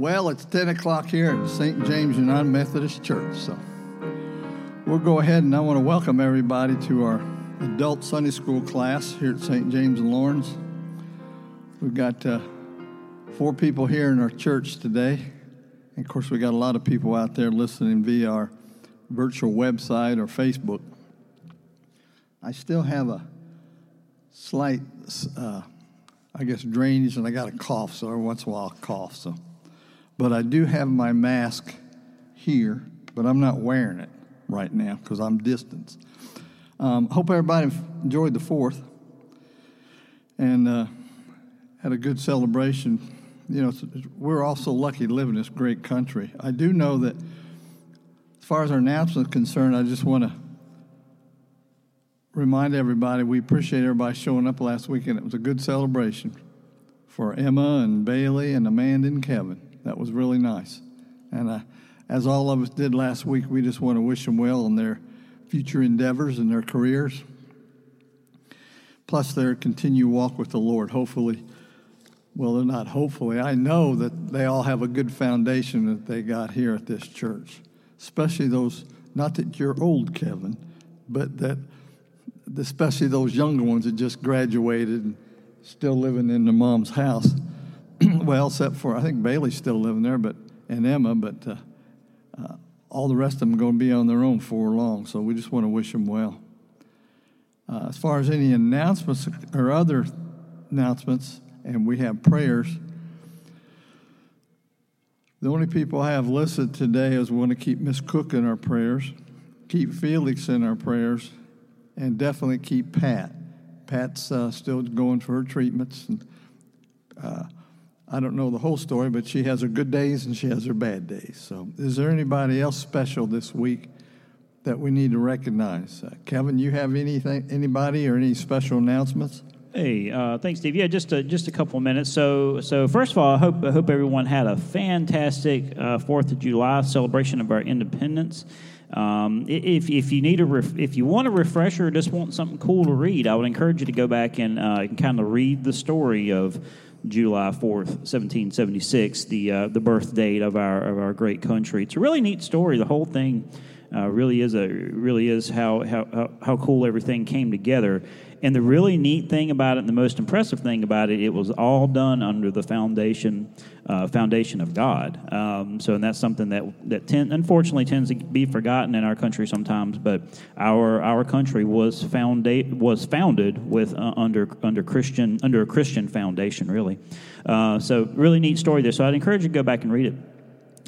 Well, it's 10 o'clock here at St. James United Methodist Church, so we'll go ahead and I want to welcome everybody to our adult Sunday school class here at St. James and Lawrence. We've got uh, four people here in our church today. And of course, we've got a lot of people out there listening via our virtual website or Facebook. I still have a slight, uh, I guess, drainage, and I got a cough, so every once in a while I cough. So, but I do have my mask here, but I'm not wearing it right now because I'm distanced. Um, hope everybody enjoyed the fourth and uh, had a good celebration. You know, we're also lucky to live in this great country. I do know that, as far as our announcement is concerned, I just want to remind everybody we appreciate everybody showing up last weekend. It was a good celebration for Emma and Bailey and Amanda and Kevin. That was really nice. And uh, as all of us did last week, we just want to wish them well in their future endeavors and their careers, plus their continued walk with the Lord. Hopefully, well, they're not hopefully, I know that they all have a good foundation that they got here at this church, especially those, not that you're old, Kevin, but that especially those younger ones that just graduated and still living in their mom's house. well, except for I think Bailey's still living there, but and Emma, but uh, uh, all the rest of them are going to be on their own for long. So we just want to wish them well. Uh, as far as any announcements or other announcements, and we have prayers. The only people I have listed today is we want to keep Miss Cook in our prayers, keep Felix in our prayers, and definitely keep Pat. Pat's uh, still going for her treatments. And, uh, I don't know the whole story, but she has her good days and she has her bad days. So, is there anybody else special this week that we need to recognize? Uh, Kevin, you have anything, anybody, or any special announcements? Hey, uh, thanks, Steve. Yeah, just a, just a couple of minutes. So, so first of all, I hope I hope everyone had a fantastic uh, Fourth of July celebration of our independence. Um, if, if you need a ref, if you want a refresher or just want something cool to read, I would encourage you to go back and, uh, kind of read the story of July fourth, seventeen seventy six, the uh, the birth date of our of our great country. It's a really neat story. The whole thing uh, really is a really is how, how how cool everything came together. And the really neat thing about it, and the most impressive thing about it, it was all done under the foundation uh, foundation of God. Um, so, and that's something that that ten, unfortunately tends to be forgotten in our country sometimes. But our our country was founded was founded with uh, under under Christian under a Christian foundation, really. Uh, so, really neat story there. So, I'd encourage you to go back and read it.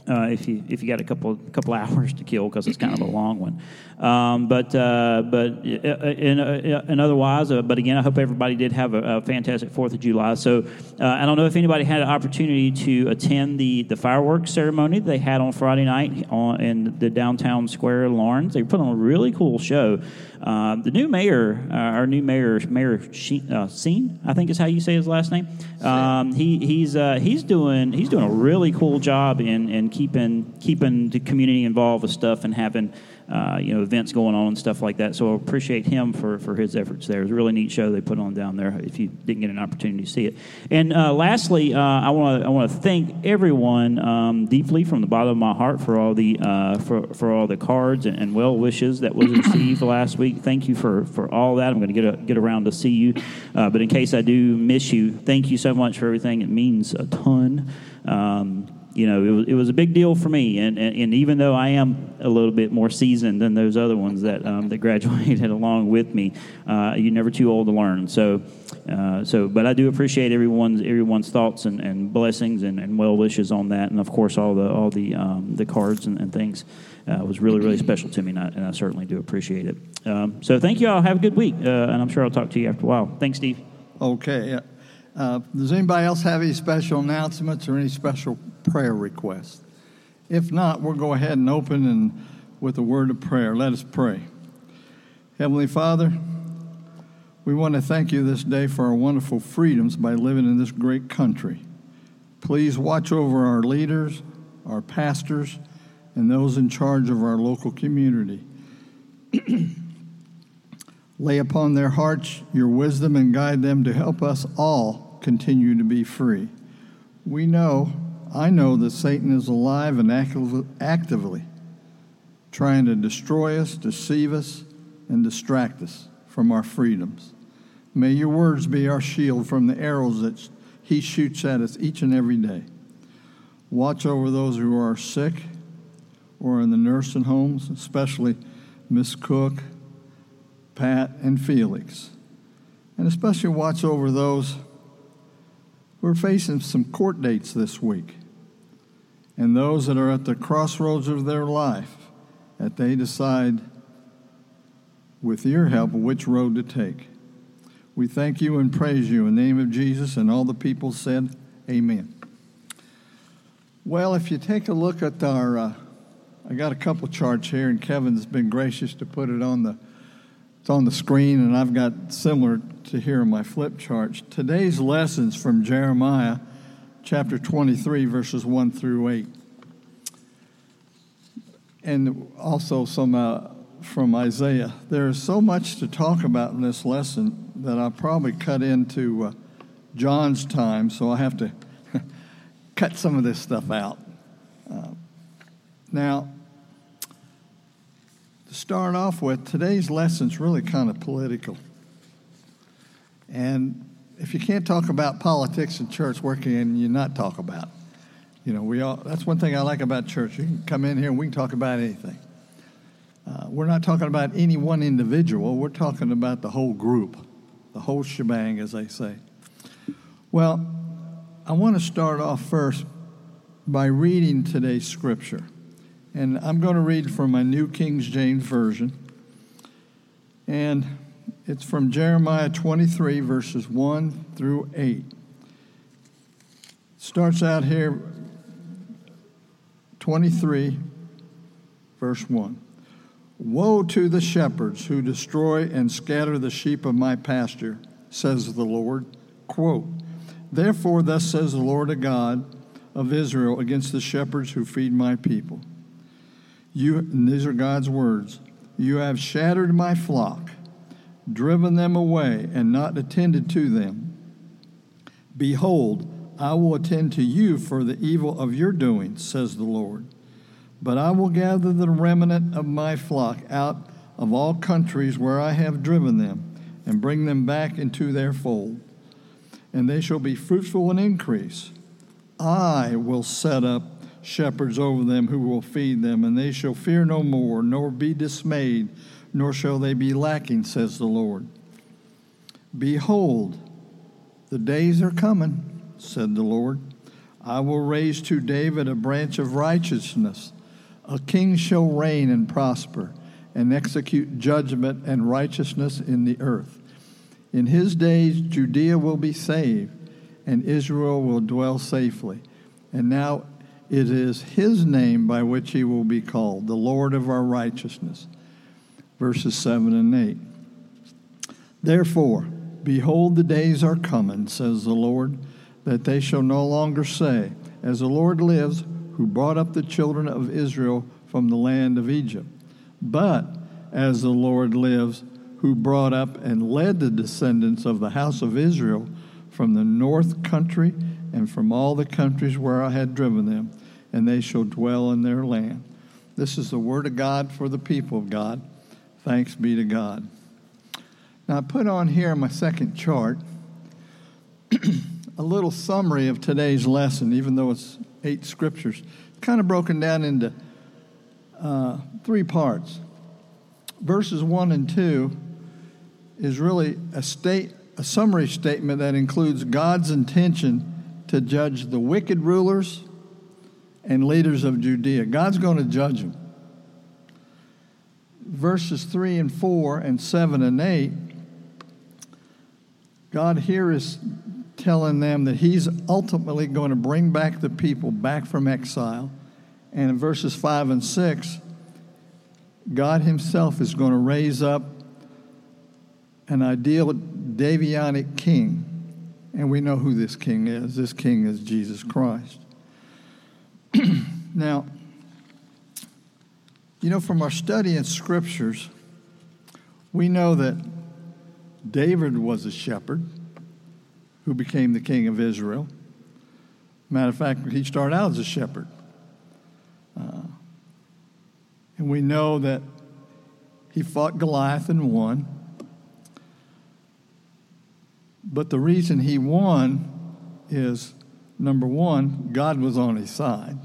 Uh, if you if you got a couple couple hours to kill because it's kind of a long one. Um, but uh, but in, in otherwise, uh, but again, I hope everybody did have a, a fantastic Fourth of July. So uh, I don't know if anybody had an opportunity to attend the the fireworks ceremony they had on Friday night on in the downtown square of Lawrence. They put on a really cool show. Uh, the new mayor, uh, our new mayor, Mayor Scene, I think is how you say his last name. Um, he he's he's doing he's doing a really cool job in in keeping keeping the community involved with stuff and having uh, you know events going on and stuff like that. So I appreciate him for, for his efforts there. It was a really neat show they put on down there. If you didn't get an opportunity to see it, and uh, lastly, uh, I want to I want to thank everyone um, deeply from the bottom of my heart for all the uh, for for all the cards and, and well wishes that was received last week. Thank you for for all that. I'm going to get a, get around to see you, uh, but in case I do miss you, thank you so much for everything. It means a ton. Um, you know, it was, it was a big deal for me. And, and, and, even though I am a little bit more seasoned than those other ones that, um, that graduated along with me, uh, you're never too old to learn. So, uh, so, but I do appreciate everyone's, everyone's thoughts and, and blessings and, and well wishes on that. And of course, all the, all the, um, the cards and, and things uh, was really, really special to me. And I, and I certainly do appreciate it. Um, so thank you all. Have a good week. Uh, and I'm sure I'll talk to you after a while. Thanks, Steve. Okay. Uh, does anybody else have any special announcements or any special prayer requests? If not, we'll go ahead and open and with a word of prayer. Let us pray. Heavenly Father, we want to thank you this day for our wonderful freedoms by living in this great country. Please watch over our leaders, our pastors, and those in charge of our local community. Lay upon their hearts your wisdom and guide them to help us all continue to be free. We know I know that Satan is alive and actively trying to destroy us, deceive us, and distract us from our freedoms. May your words be our shield from the arrows that he shoots at us each and every day. Watch over those who are sick or in the nursing homes, especially Miss Cook, Pat, and Felix. And especially watch over those who are facing some court dates this week and those that are at the crossroads of their life that they decide, with your help, which road to take. We thank you and praise you in the name of Jesus, and all the people said, Amen. Well, if you take a look at our, uh, I got a couple charts here, and Kevin's been gracious to put it on the, it's on the screen, and I've got similar to here in my flip charts. Today's lessons from Jeremiah chapter 23, verses 1 through 8. And also some uh, from Isaiah. There is so much to talk about in this lesson that I'll probably cut into uh, John's time, so I have to cut some of this stuff out. Uh, now, to start off with, today's lesson's really kind of political. And if you can't talk about politics in church, where can you not talk about? You know, we all, that's one thing I like about church. You can come in here and we can talk about anything. Uh, we're not talking about any one individual, we're talking about the whole group, the whole shebang, as they say. Well, I want to start off first by reading today's scripture. And I'm going to read from my New King James Version. And it's from Jeremiah 23, verses 1 through 8. Starts out here, 23, verse 1. Woe to the shepherds who destroy and scatter the sheep of my pasture, says the Lord. Quote, Therefore, thus says the Lord of God of Israel against the shepherds who feed my people. You, and these are God's words, you have shattered my flock driven them away, and not attended to them. Behold, I will attend to you for the evil of your doing, says the Lord. But I will gather the remnant of my flock out of all countries where I have driven them, and bring them back into their fold. And they shall be fruitful and increase. I will set up shepherds over them who will feed them, and they shall fear no more, nor be dismayed nor shall they be lacking, says the Lord. Behold, the days are coming, said the Lord. I will raise to David a branch of righteousness. A king shall reign and prosper, and execute judgment and righteousness in the earth. In his days, Judea will be saved, and Israel will dwell safely. And now it is his name by which he will be called, the Lord of our righteousness verses 7 and 8. Therefore, behold, the days are coming, says the Lord, that they shall no longer say, As the Lord lives, who brought up the children of Israel from the land of Egypt, but as the Lord lives, who brought up and led the descendants of the house of Israel from the north country and from all the countries where I had driven them, and they shall dwell in their land. This is the word of God for the people of God. Thanks be to God. Now, I put on here my second chart a little summary of today's lesson, even though it's eight scriptures. Kind of broken down into uh, three parts. Verses 1 and 2 is really a state a summary statement that includes God's intention to judge the wicked rulers and leaders of Judea. God's going to judge them verses 3 and 4 and 7 and 8, God here is telling them that He's ultimately going to bring back the people back from exile. And in verses 5 and 6, God Himself is going to raise up an ideal Davidic king. And we know who this king is. This king is Jesus Christ. now, you know, from our study in scriptures, we know that David was a shepherd who became the king of Israel. Matter of fact, he started out as a shepherd. Uh, and we know that he fought Goliath and won. But the reason he won is number one, God was on his side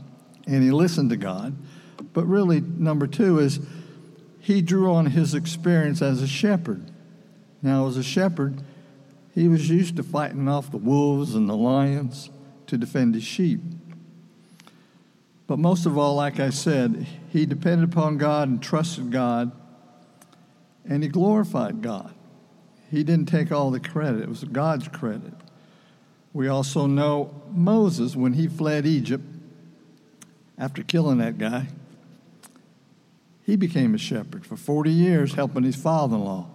and he listened to God. But really, number two is he drew on his experience as a shepherd. Now, as a shepherd, he was used to fighting off the wolves and the lions to defend his sheep. But most of all, like I said, he depended upon God and trusted God, and he glorified God. He didn't take all the credit, it was God's credit. We also know Moses, when he fled Egypt after killing that guy, he became a shepherd for 40 years, helping his father in law.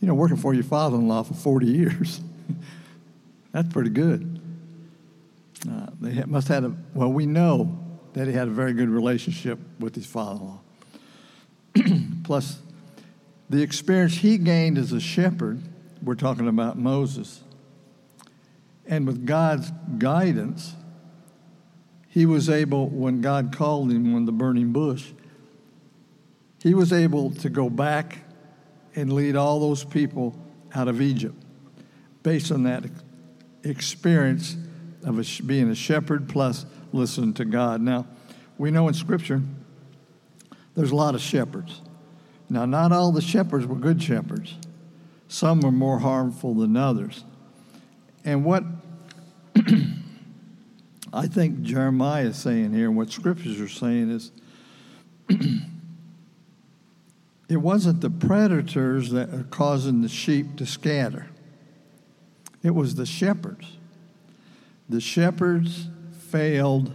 You know, working for your father in law for 40 years. That's pretty good. Uh, they must have had a, well, we know that he had a very good relationship with his father in law. Plus, the experience he gained as a shepherd, we're talking about Moses, and with God's guidance, he was able, when God called him on the burning bush, he was able to go back and lead all those people out of Egypt based on that experience of a, being a shepherd plus listening to God. Now, we know in Scripture there's a lot of shepherds. Now, not all the shepherds were good shepherds, some are more harmful than others. And what I think Jeremiah is saying here, and what scriptures are saying is it wasn't the predators that are causing the sheep to scatter, it was the shepherds. The shepherds failed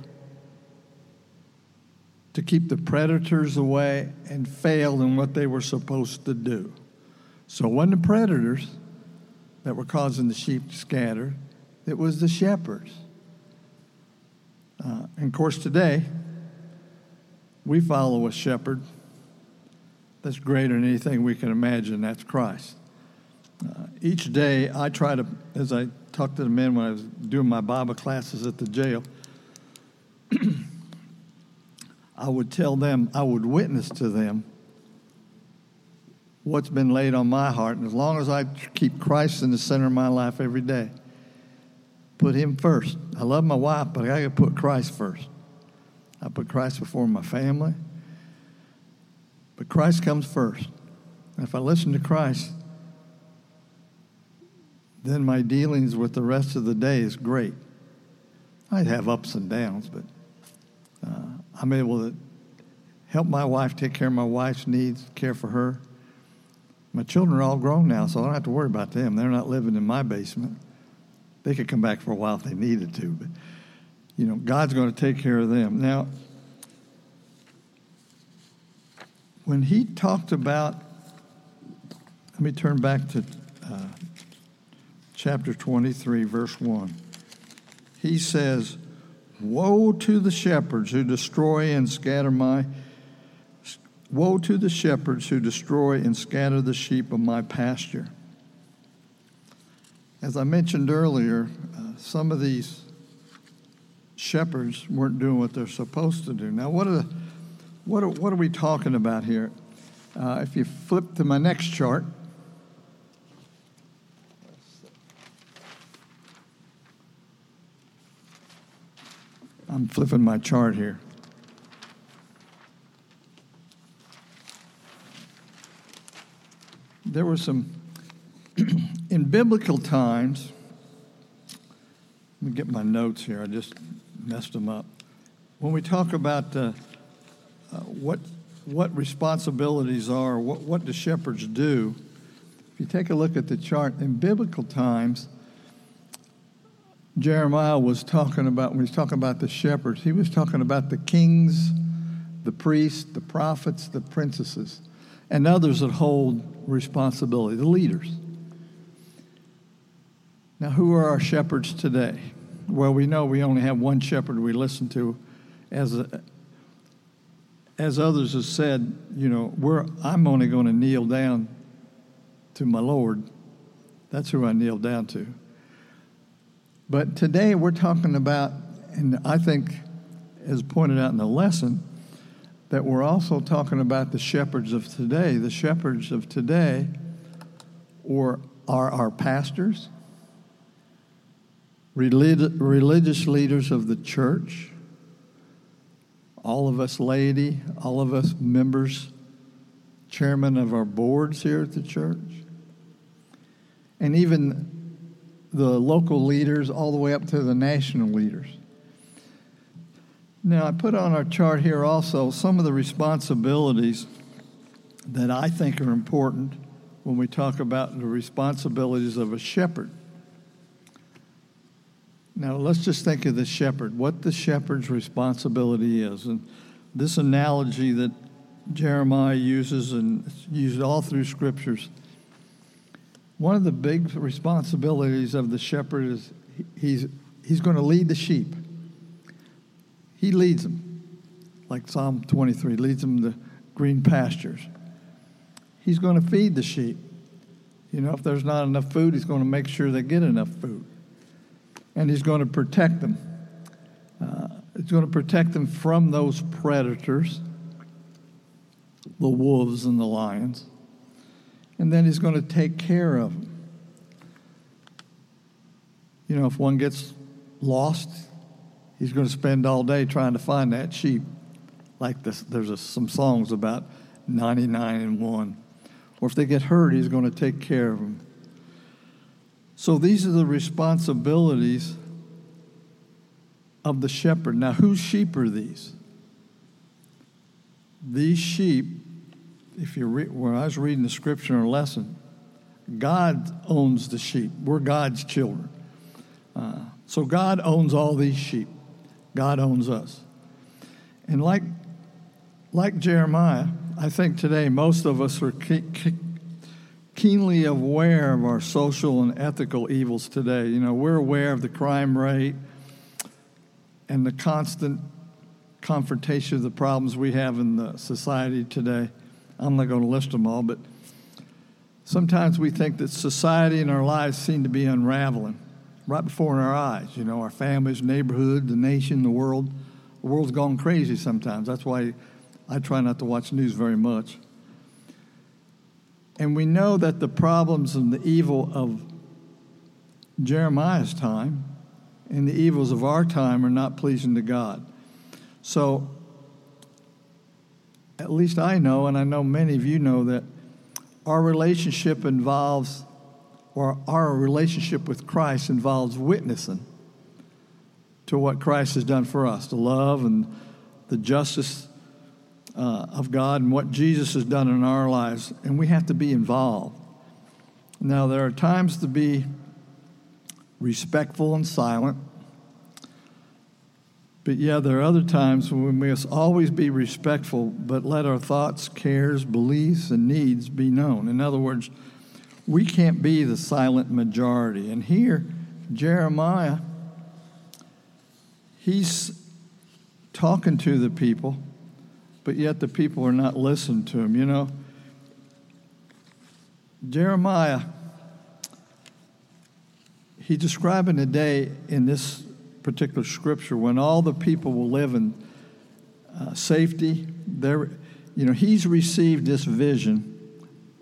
to keep the predators away and failed in what they were supposed to do. So it wasn't the predators that were causing the sheep to scatter, it was the shepherds. Uh, and of course, today, we follow a shepherd that's greater than anything we can imagine. That's Christ. Uh, each day, I try to, as I talked to the men when I was doing my Bible classes at the jail, I would tell them, I would witness to them what's been laid on my heart. And as long as I keep Christ in the center of my life every day, put Him first. I love my wife, but I got to put Christ first. I put Christ before my family, but Christ comes first. And if I listen to Christ, then my dealings with the rest of the day is great. I'd have ups and downs, but uh, I'm able to help my wife take care of my wife's needs, care for her. My children are all grown now, so I don't have to worry about them. They're not living in my basement. They could come back for a while if they needed to, but you know, God's going to take care of them. Now, when he talked about, let me turn back to uh, chapter 23, verse 1. He says, Woe to the shepherds who destroy and scatter my. Woe to the shepherds who destroy and scatter the sheep of my pasture. As I mentioned earlier, uh, some of these shepherds weren't doing what they're supposed to do. Now, what are, the, what are, what are we talking about here? Uh, if you flip to my next chart, I'm flipping my chart here. There were some, in biblical times, let me get my notes here. I just messed them up. When we talk about uh, uh, what, what responsibilities are, what, what do shepherds do, if you take a look at the chart, in biblical times, Jeremiah was talking about, when he's talking about the shepherds, he was talking about the kings, the priests, the prophets, the princesses, and others that hold responsibility, the leaders. Now, who are our shepherds today? Well, we know we only have one shepherd we listen to. As, a, as others have said, you know, we're, I'm only going to kneel down to my Lord. That's who I kneel down to. But today we're talking about, and I think, as pointed out in the lesson, that we're also talking about the shepherds of today. The shepherds of today or are our pastors, relig- religious leaders of the church, all of us laity, all of us members, chairman of our boards here at the church, and even the local leaders all the way up to the national leaders. Now, I put on our chart here also some of the responsibilities that I think are important when we talk about the responsibilities of a shepherd. Now, let's just think of the shepherd, what the shepherd's responsibility is. And this analogy that Jeremiah uses and used all through scriptures. One of the big responsibilities of the shepherd is he's, he's going to lead the sheep. He leads them, like Psalm 23, leads them to green pastures. He's going to feed the sheep. You know, if there's not enough food, he's going to make sure they get enough food. And he's going to protect them. Uh, he's going to protect them from those predators, the wolves and the lions. And then he's going to take care of them. You know, if one gets lost, he's going to spend all day trying to find that sheep. Like this, there's a, some songs about 99 and 1. Or if they get hurt, he's going to take care of them. So these are the responsibilities of the shepherd. Now, whose sheep are these? These sheep, if you when I was reading the scripture a lesson, God owns the sheep. We're God's children. Uh, so God owns all these sheep. God owns us. And like, like Jeremiah, I think today most of us are ke- ke- keenly aware of our social and ethical evils today. You know, we're aware of the crime rate and the constant confrontation of the problems we have in the society today. I'm not going to list them all, but sometimes we think that society and our lives seem to be unraveling right before our eyes. You know, our families, neighborhood, the nation, the world. The world's gone crazy sometimes. That's why I try not to watch news very much. And we know that the problems and the evil of Jeremiah's time and the evils of our time are not pleasing to God. So, at least I know, and I know many of you know, that our relationship involves or our relationship with Christ involves witnessing to what Christ has done for us, the love and the justice uh, of God and what Jesus has done in our lives, and we have to be involved. Now, there are times to be respectful and silent, but yeah, there are other times when we must always be respectful, but let our thoughts, cares, beliefs, and needs be known. In other words, we can't be the silent majority. And here, Jeremiah, he's talking to the people, but yet the people are not listening to him. You know, Jeremiah, he's describing a day in this particular scripture when all the people will live in uh, safety. There, you know, he's received this vision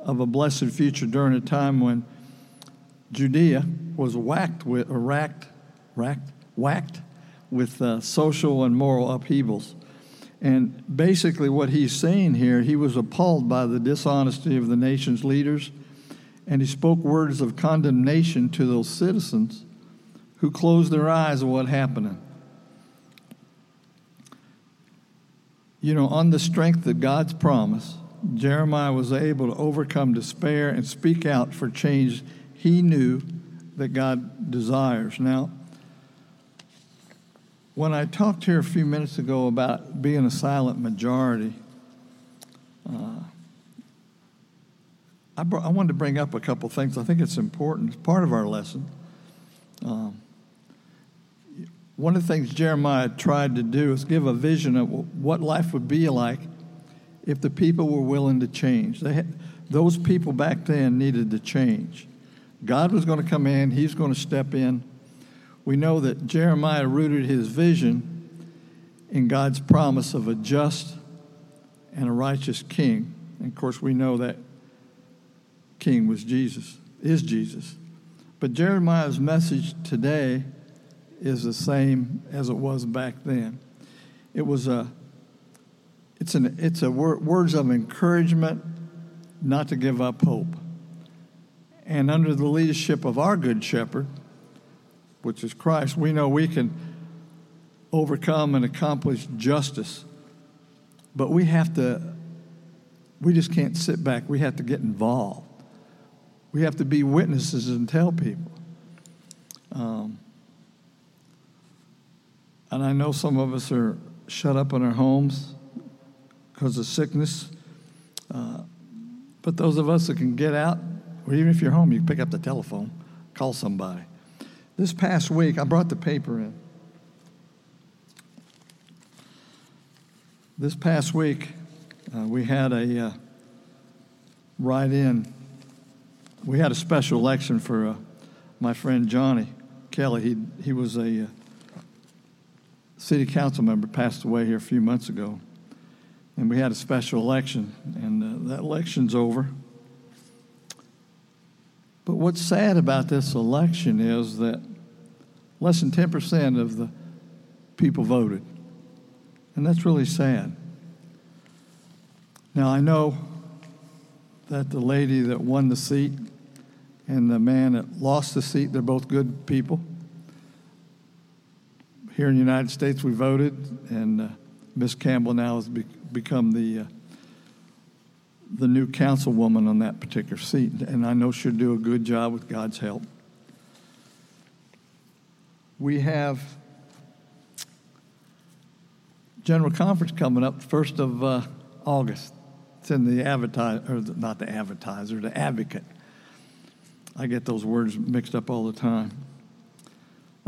of a blessed future during a time when Judea was whacked with, or racked, racked, whacked with uh, social and moral upheavals. And basically, what he's saying here, he was appalled by the dishonesty of the nation's leaders, and he spoke words of condemnation to those citizens who closed their eyes on what happened. You know, on the strength of God's promise, Jeremiah was able to overcome despair and speak out for change he knew that God desires. Now, when I talked here a few minutes ago about being a silent majority, uh, I, br- I, wanted to bring up a couple things. I think it's important. It's part of our lesson. Um, one of the things Jeremiah tried to do is give a vision of what life would be like if the people were willing to change. They had, those people back then needed to change. God was going to come in, He's going to step in we know that Jeremiah rooted his vision in God's promise of a just and a righteous king. And of course, we know that king was Jesus, is Jesus. But Jeremiah's message today is the same as it was back then. It was a it's an it's a wor- words of encouragement not to give up hope. And under the leadership of our good shepherd, which is Christ, we know we can overcome and accomplish justice. But we have to we just can't sit back. We have to get involved. We have to be witnesses and tell people. Um, and I know some of us are shut up in our homes because of sickness. Uh, but those of us that can get out, or even if you're home, you can pick up the telephone, call somebody. This past week, I brought the paper in. This past week, uh, we had a uh, write in. We had a special election for uh, my friend Johnny Kelly. He, he was a uh, city council member, passed away here a few months ago and we had a special election, and uh, that election's over. But what's sad about this election is that less than 10% of the people voted. And that's really sad. Now, I know that the lady that won the seat and the man that lost the seat, they're both good people. Here in the United States, we voted, and uh, Miss Campbell now has be- become the uh, the new councilwoman on that particular seat, and I know she'll do a good job with God's help. We have general conference coming up first of uh, August. It's in the advertise or not the advertiser, the advocate. I get those words mixed up all the time.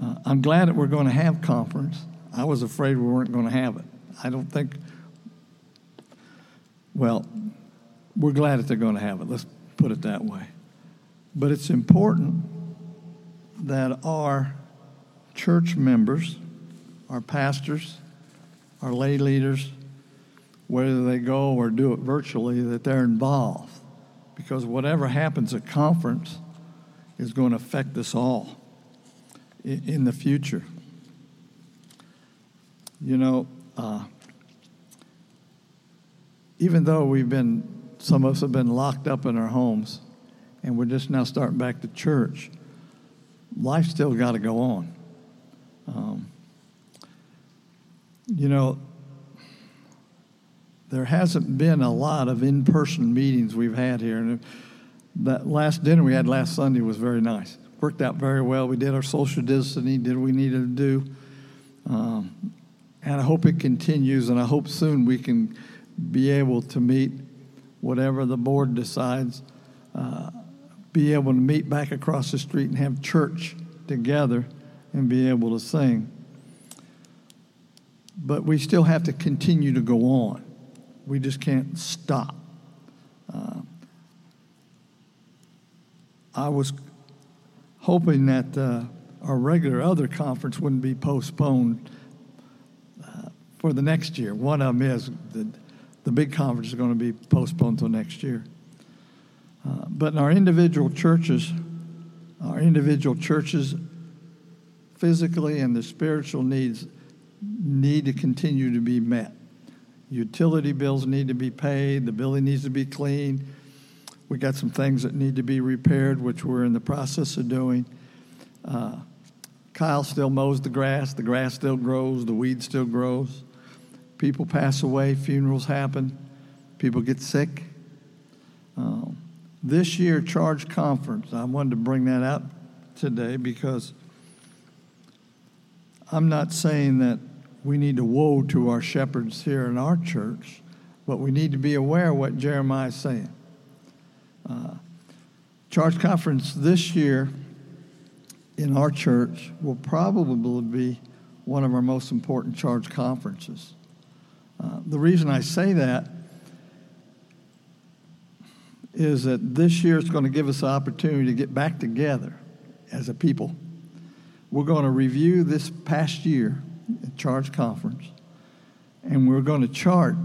Uh, I'm glad that we're going to have conference. I was afraid we weren't going to have it. I don't think well, we're glad that they're going to have it. Let's put it that way. But it's important that our church members, our pastors, our lay leaders, whether they go or do it virtually, that they're involved. Because whatever happens at conference is going to affect us all in the future. You know, uh, even though we've been, some of us have been locked up in our homes and we're just now starting back to church, life's still got to go on. Um, you know, there hasn't been a lot of in person meetings we've had here. And that last dinner we had last Sunday was very nice. Worked out very well. We did our social distancing, did what we needed to do. Um, and I hope it continues, and I hope soon we can be able to meet whatever the board decides, uh, be able to meet back across the street and have church together and be able to sing. But we still have to continue to go on. We just can't stop. Uh, I was hoping that uh, our regular other conference wouldn't be postponed for the next year. One of them is that the big conference is going to be postponed until next year. Uh, but in our individual churches, our individual churches, physically and the spiritual needs need to continue to be met. Utility bills need to be paid, the building needs to be cleaned. We got some things that need to be repaired, which we're in the process of doing. Uh, Kyle still mows the grass, the grass still grows, the weed still grows. People pass away, funerals happen, people get sick. Um, this year, Charge Conference, I wanted to bring that out today because I'm not saying that we need to woe to our shepherds here in our church, but we need to be aware of what Jeremiah is saying. Uh, Charge Conference this year in our church will probably be one of our most important charge conferences. Uh, the reason I say that is that this year is going to give us an opportunity to get back together as a people. we're going to review this past year at Charge Conference, and we're going to chart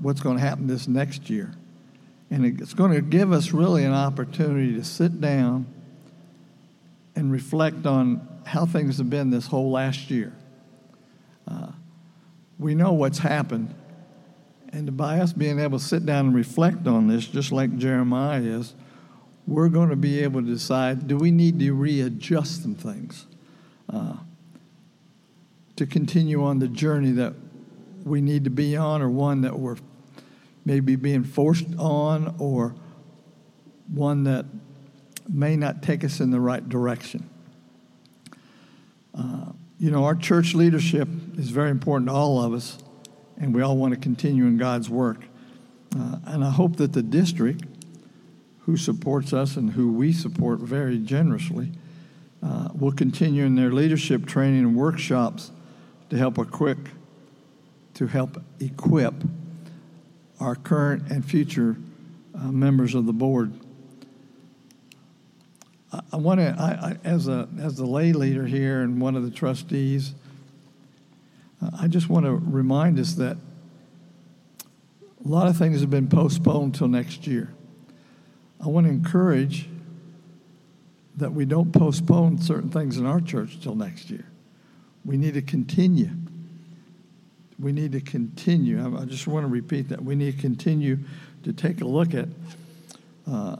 what's going to happen this next year. And it's going to give us really an opportunity to sit down and reflect on how things have been this whole last year. We know what's happened. And by us being able to sit down and reflect on this, just like Jeremiah is, we're going to be able to decide do we need to readjust some things uh, to continue on the journey that we need to be on, or one that we're maybe being forced on, or one that may not take us in the right direction. Uh, you know, our church leadership is very important to all of us, and we all want to continue in God's work. Uh, and I hope that the district, who supports us and who we support very generously, uh, will continue in their leadership training and workshops to help equip, to help equip our current and future uh, members of the board I, want to, I, I, as a as the lay leader here and one of the trustees, I just want to remind us that a lot of things have been postponed till next year. I want to encourage that we don't postpone certain things in our church till next year. We need to continue. We need to continue. I, I just want to repeat that. We need to continue to take a look at uh,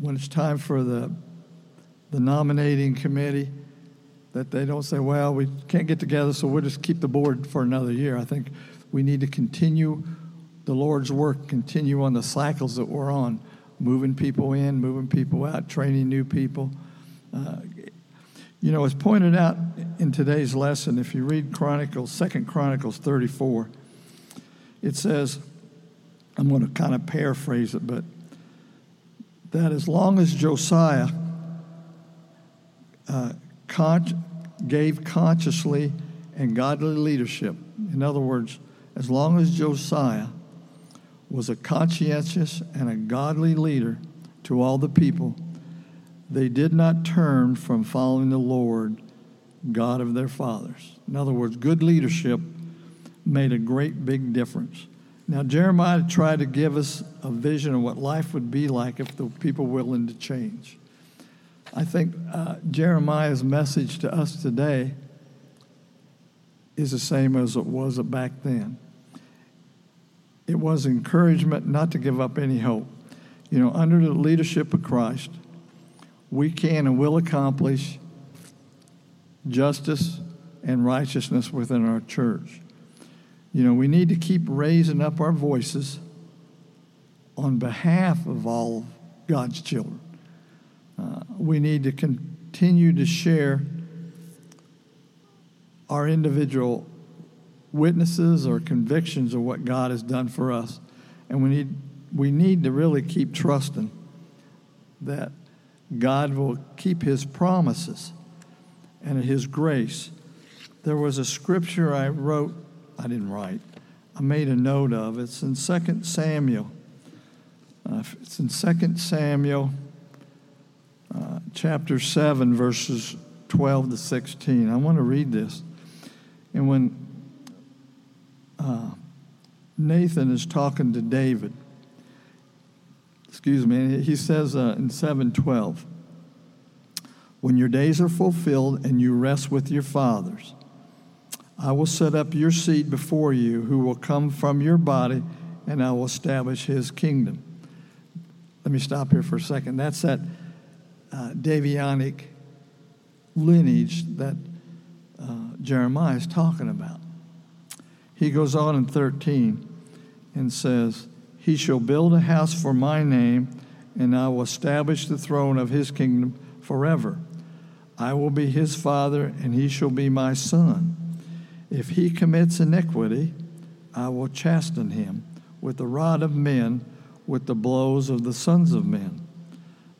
when it's time for the the nominating committee that they don't say, well, we can't get together, so we'll just keep the board for another year. I think we need to continue the Lord's work, continue on the cycles that we're on, moving people in, moving people out, training new people. Uh, you know, as pointed out in today's lesson, if you read Chronicles, Second Chronicles 34, it says, I'm going to kind of paraphrase it, but that as long as Josiah uh, con- gave consciously and godly leadership. In other words, as long as Josiah was a conscientious and a godly leader to all the people, they did not turn from following the Lord, God of their fathers. In other words, good leadership made a great big difference. Now, Jeremiah tried to give us a vision of what life would be like if the people were willing to change. I think uh, Jeremiah's message to us today is the same as it was back then. It was encouragement not to give up any hope. You know, under the leadership of Christ, we can and will accomplish justice and righteousness within our church. You know, we need to keep raising up our voices on behalf of all God's children. We need to continue to share our individual witnesses or convictions of what God has done for us. And we need, we need to really keep trusting that God will keep his promises and his grace. There was a scripture I wrote, I didn't write, I made a note of. It's in 2 Samuel. Uh, it's in 2 Samuel chapter 7, verses 12 to 16. I want to read this. And when uh, Nathan is talking to David, excuse me, he says uh, in 712, When your days are fulfilled and you rest with your fathers, I will set up your seed before you, who will come from your body, and I will establish his kingdom. Let me stop here for a second. That's that uh, lineage that uh, Jeremiah is talking about. He goes on in 13 and says, He shall build a house for my name, and I will establish the throne of his kingdom forever. I will be his father, and he shall be my son. If he commits iniquity, I will chasten him with the rod of men, with the blows of the sons of men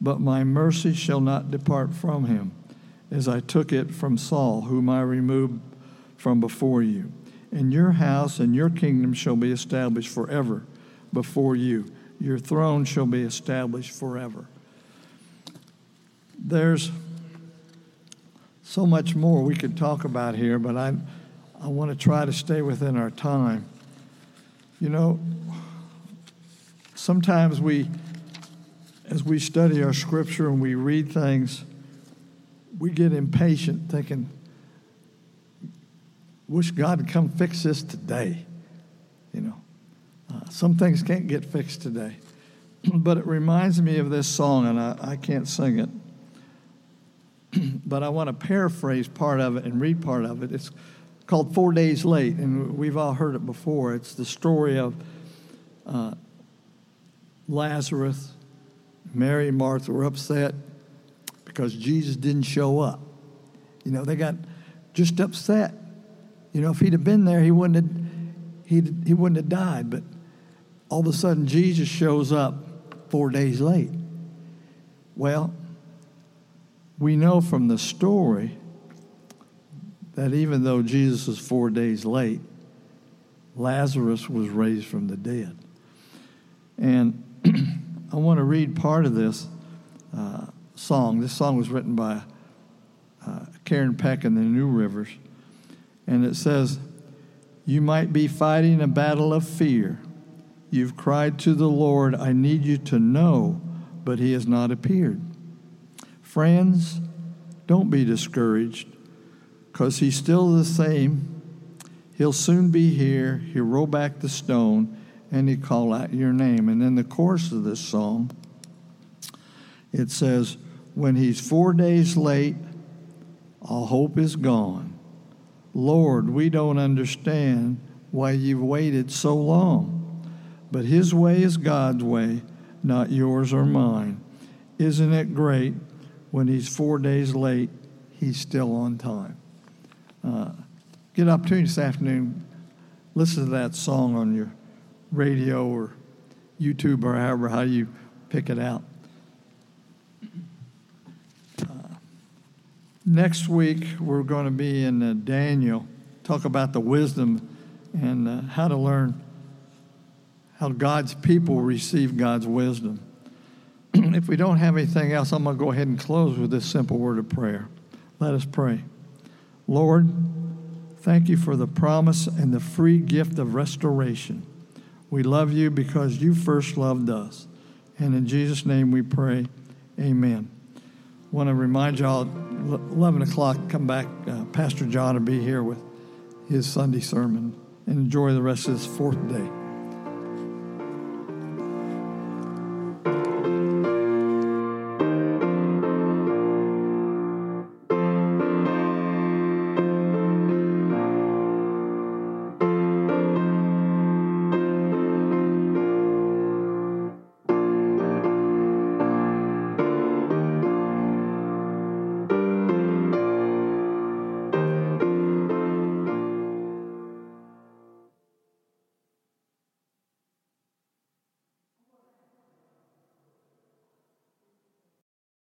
but my mercy shall not depart from him, as I took it from Saul, whom I removed from before you. And your house and your kingdom shall be established forever before you. Your throne shall be established forever. There's so much more we could talk about here, but I, I want to try to stay within our time. You know, sometimes we, as we study our scripture and we read things, we get impatient thinking, wish God would come fix this today. You know, uh, some things can't get fixed today. but it reminds me of this song, and I, I can't sing it. but I want to paraphrase part of it and read part of it. It's called Four Days Late, and we've all heard it before. It's the story of uh, Lazarus, Mary, and Martha were upset because Jesus didn't show up. You know, they got just upset. You know, if he'd have been there, he wouldn't have, he'd, he wouldn't have died. But all of a sudden, Jesus shows up four days late. Well, we know from the story that even though Jesus was four days late, Lazarus was raised from the dead. And I want to read part of this uh, song. This song was written by uh, Karen Peck and the New Rivers. And it says, You might be fighting a battle of fear. You've cried to the Lord, I need you to know, but he has not appeared. Friends, don't be discouraged, because he's still the same. He'll soon be here. He'll roll back the stone and he call out your name. And in the course of this song, it says, When he's four days late, all hope is gone. Lord, we don't understand why you've waited so long. But his way is God's way, not yours or mine. Isn't it great when he's four days late, he's still on time? Uh, get an opportunity this afternoon, listen to that song on your radio or YouTube or however how you pick it out. Uh, next week, we're going to be in uh, Daniel, talk about the wisdom and uh, how to learn how God's people receive God's wisdom. if we don't have anything else, I'm going to go ahead and close with this simple word of prayer. Let us pray. Lord, thank you for the promise and the free gift of restoration. We love you because you first loved us. And in Jesus' name we pray, amen. Want to remind y'all, 11 o'clock, come back. Uh, Pastor John will be here with his Sunday sermon. And enjoy the rest of this fourth day.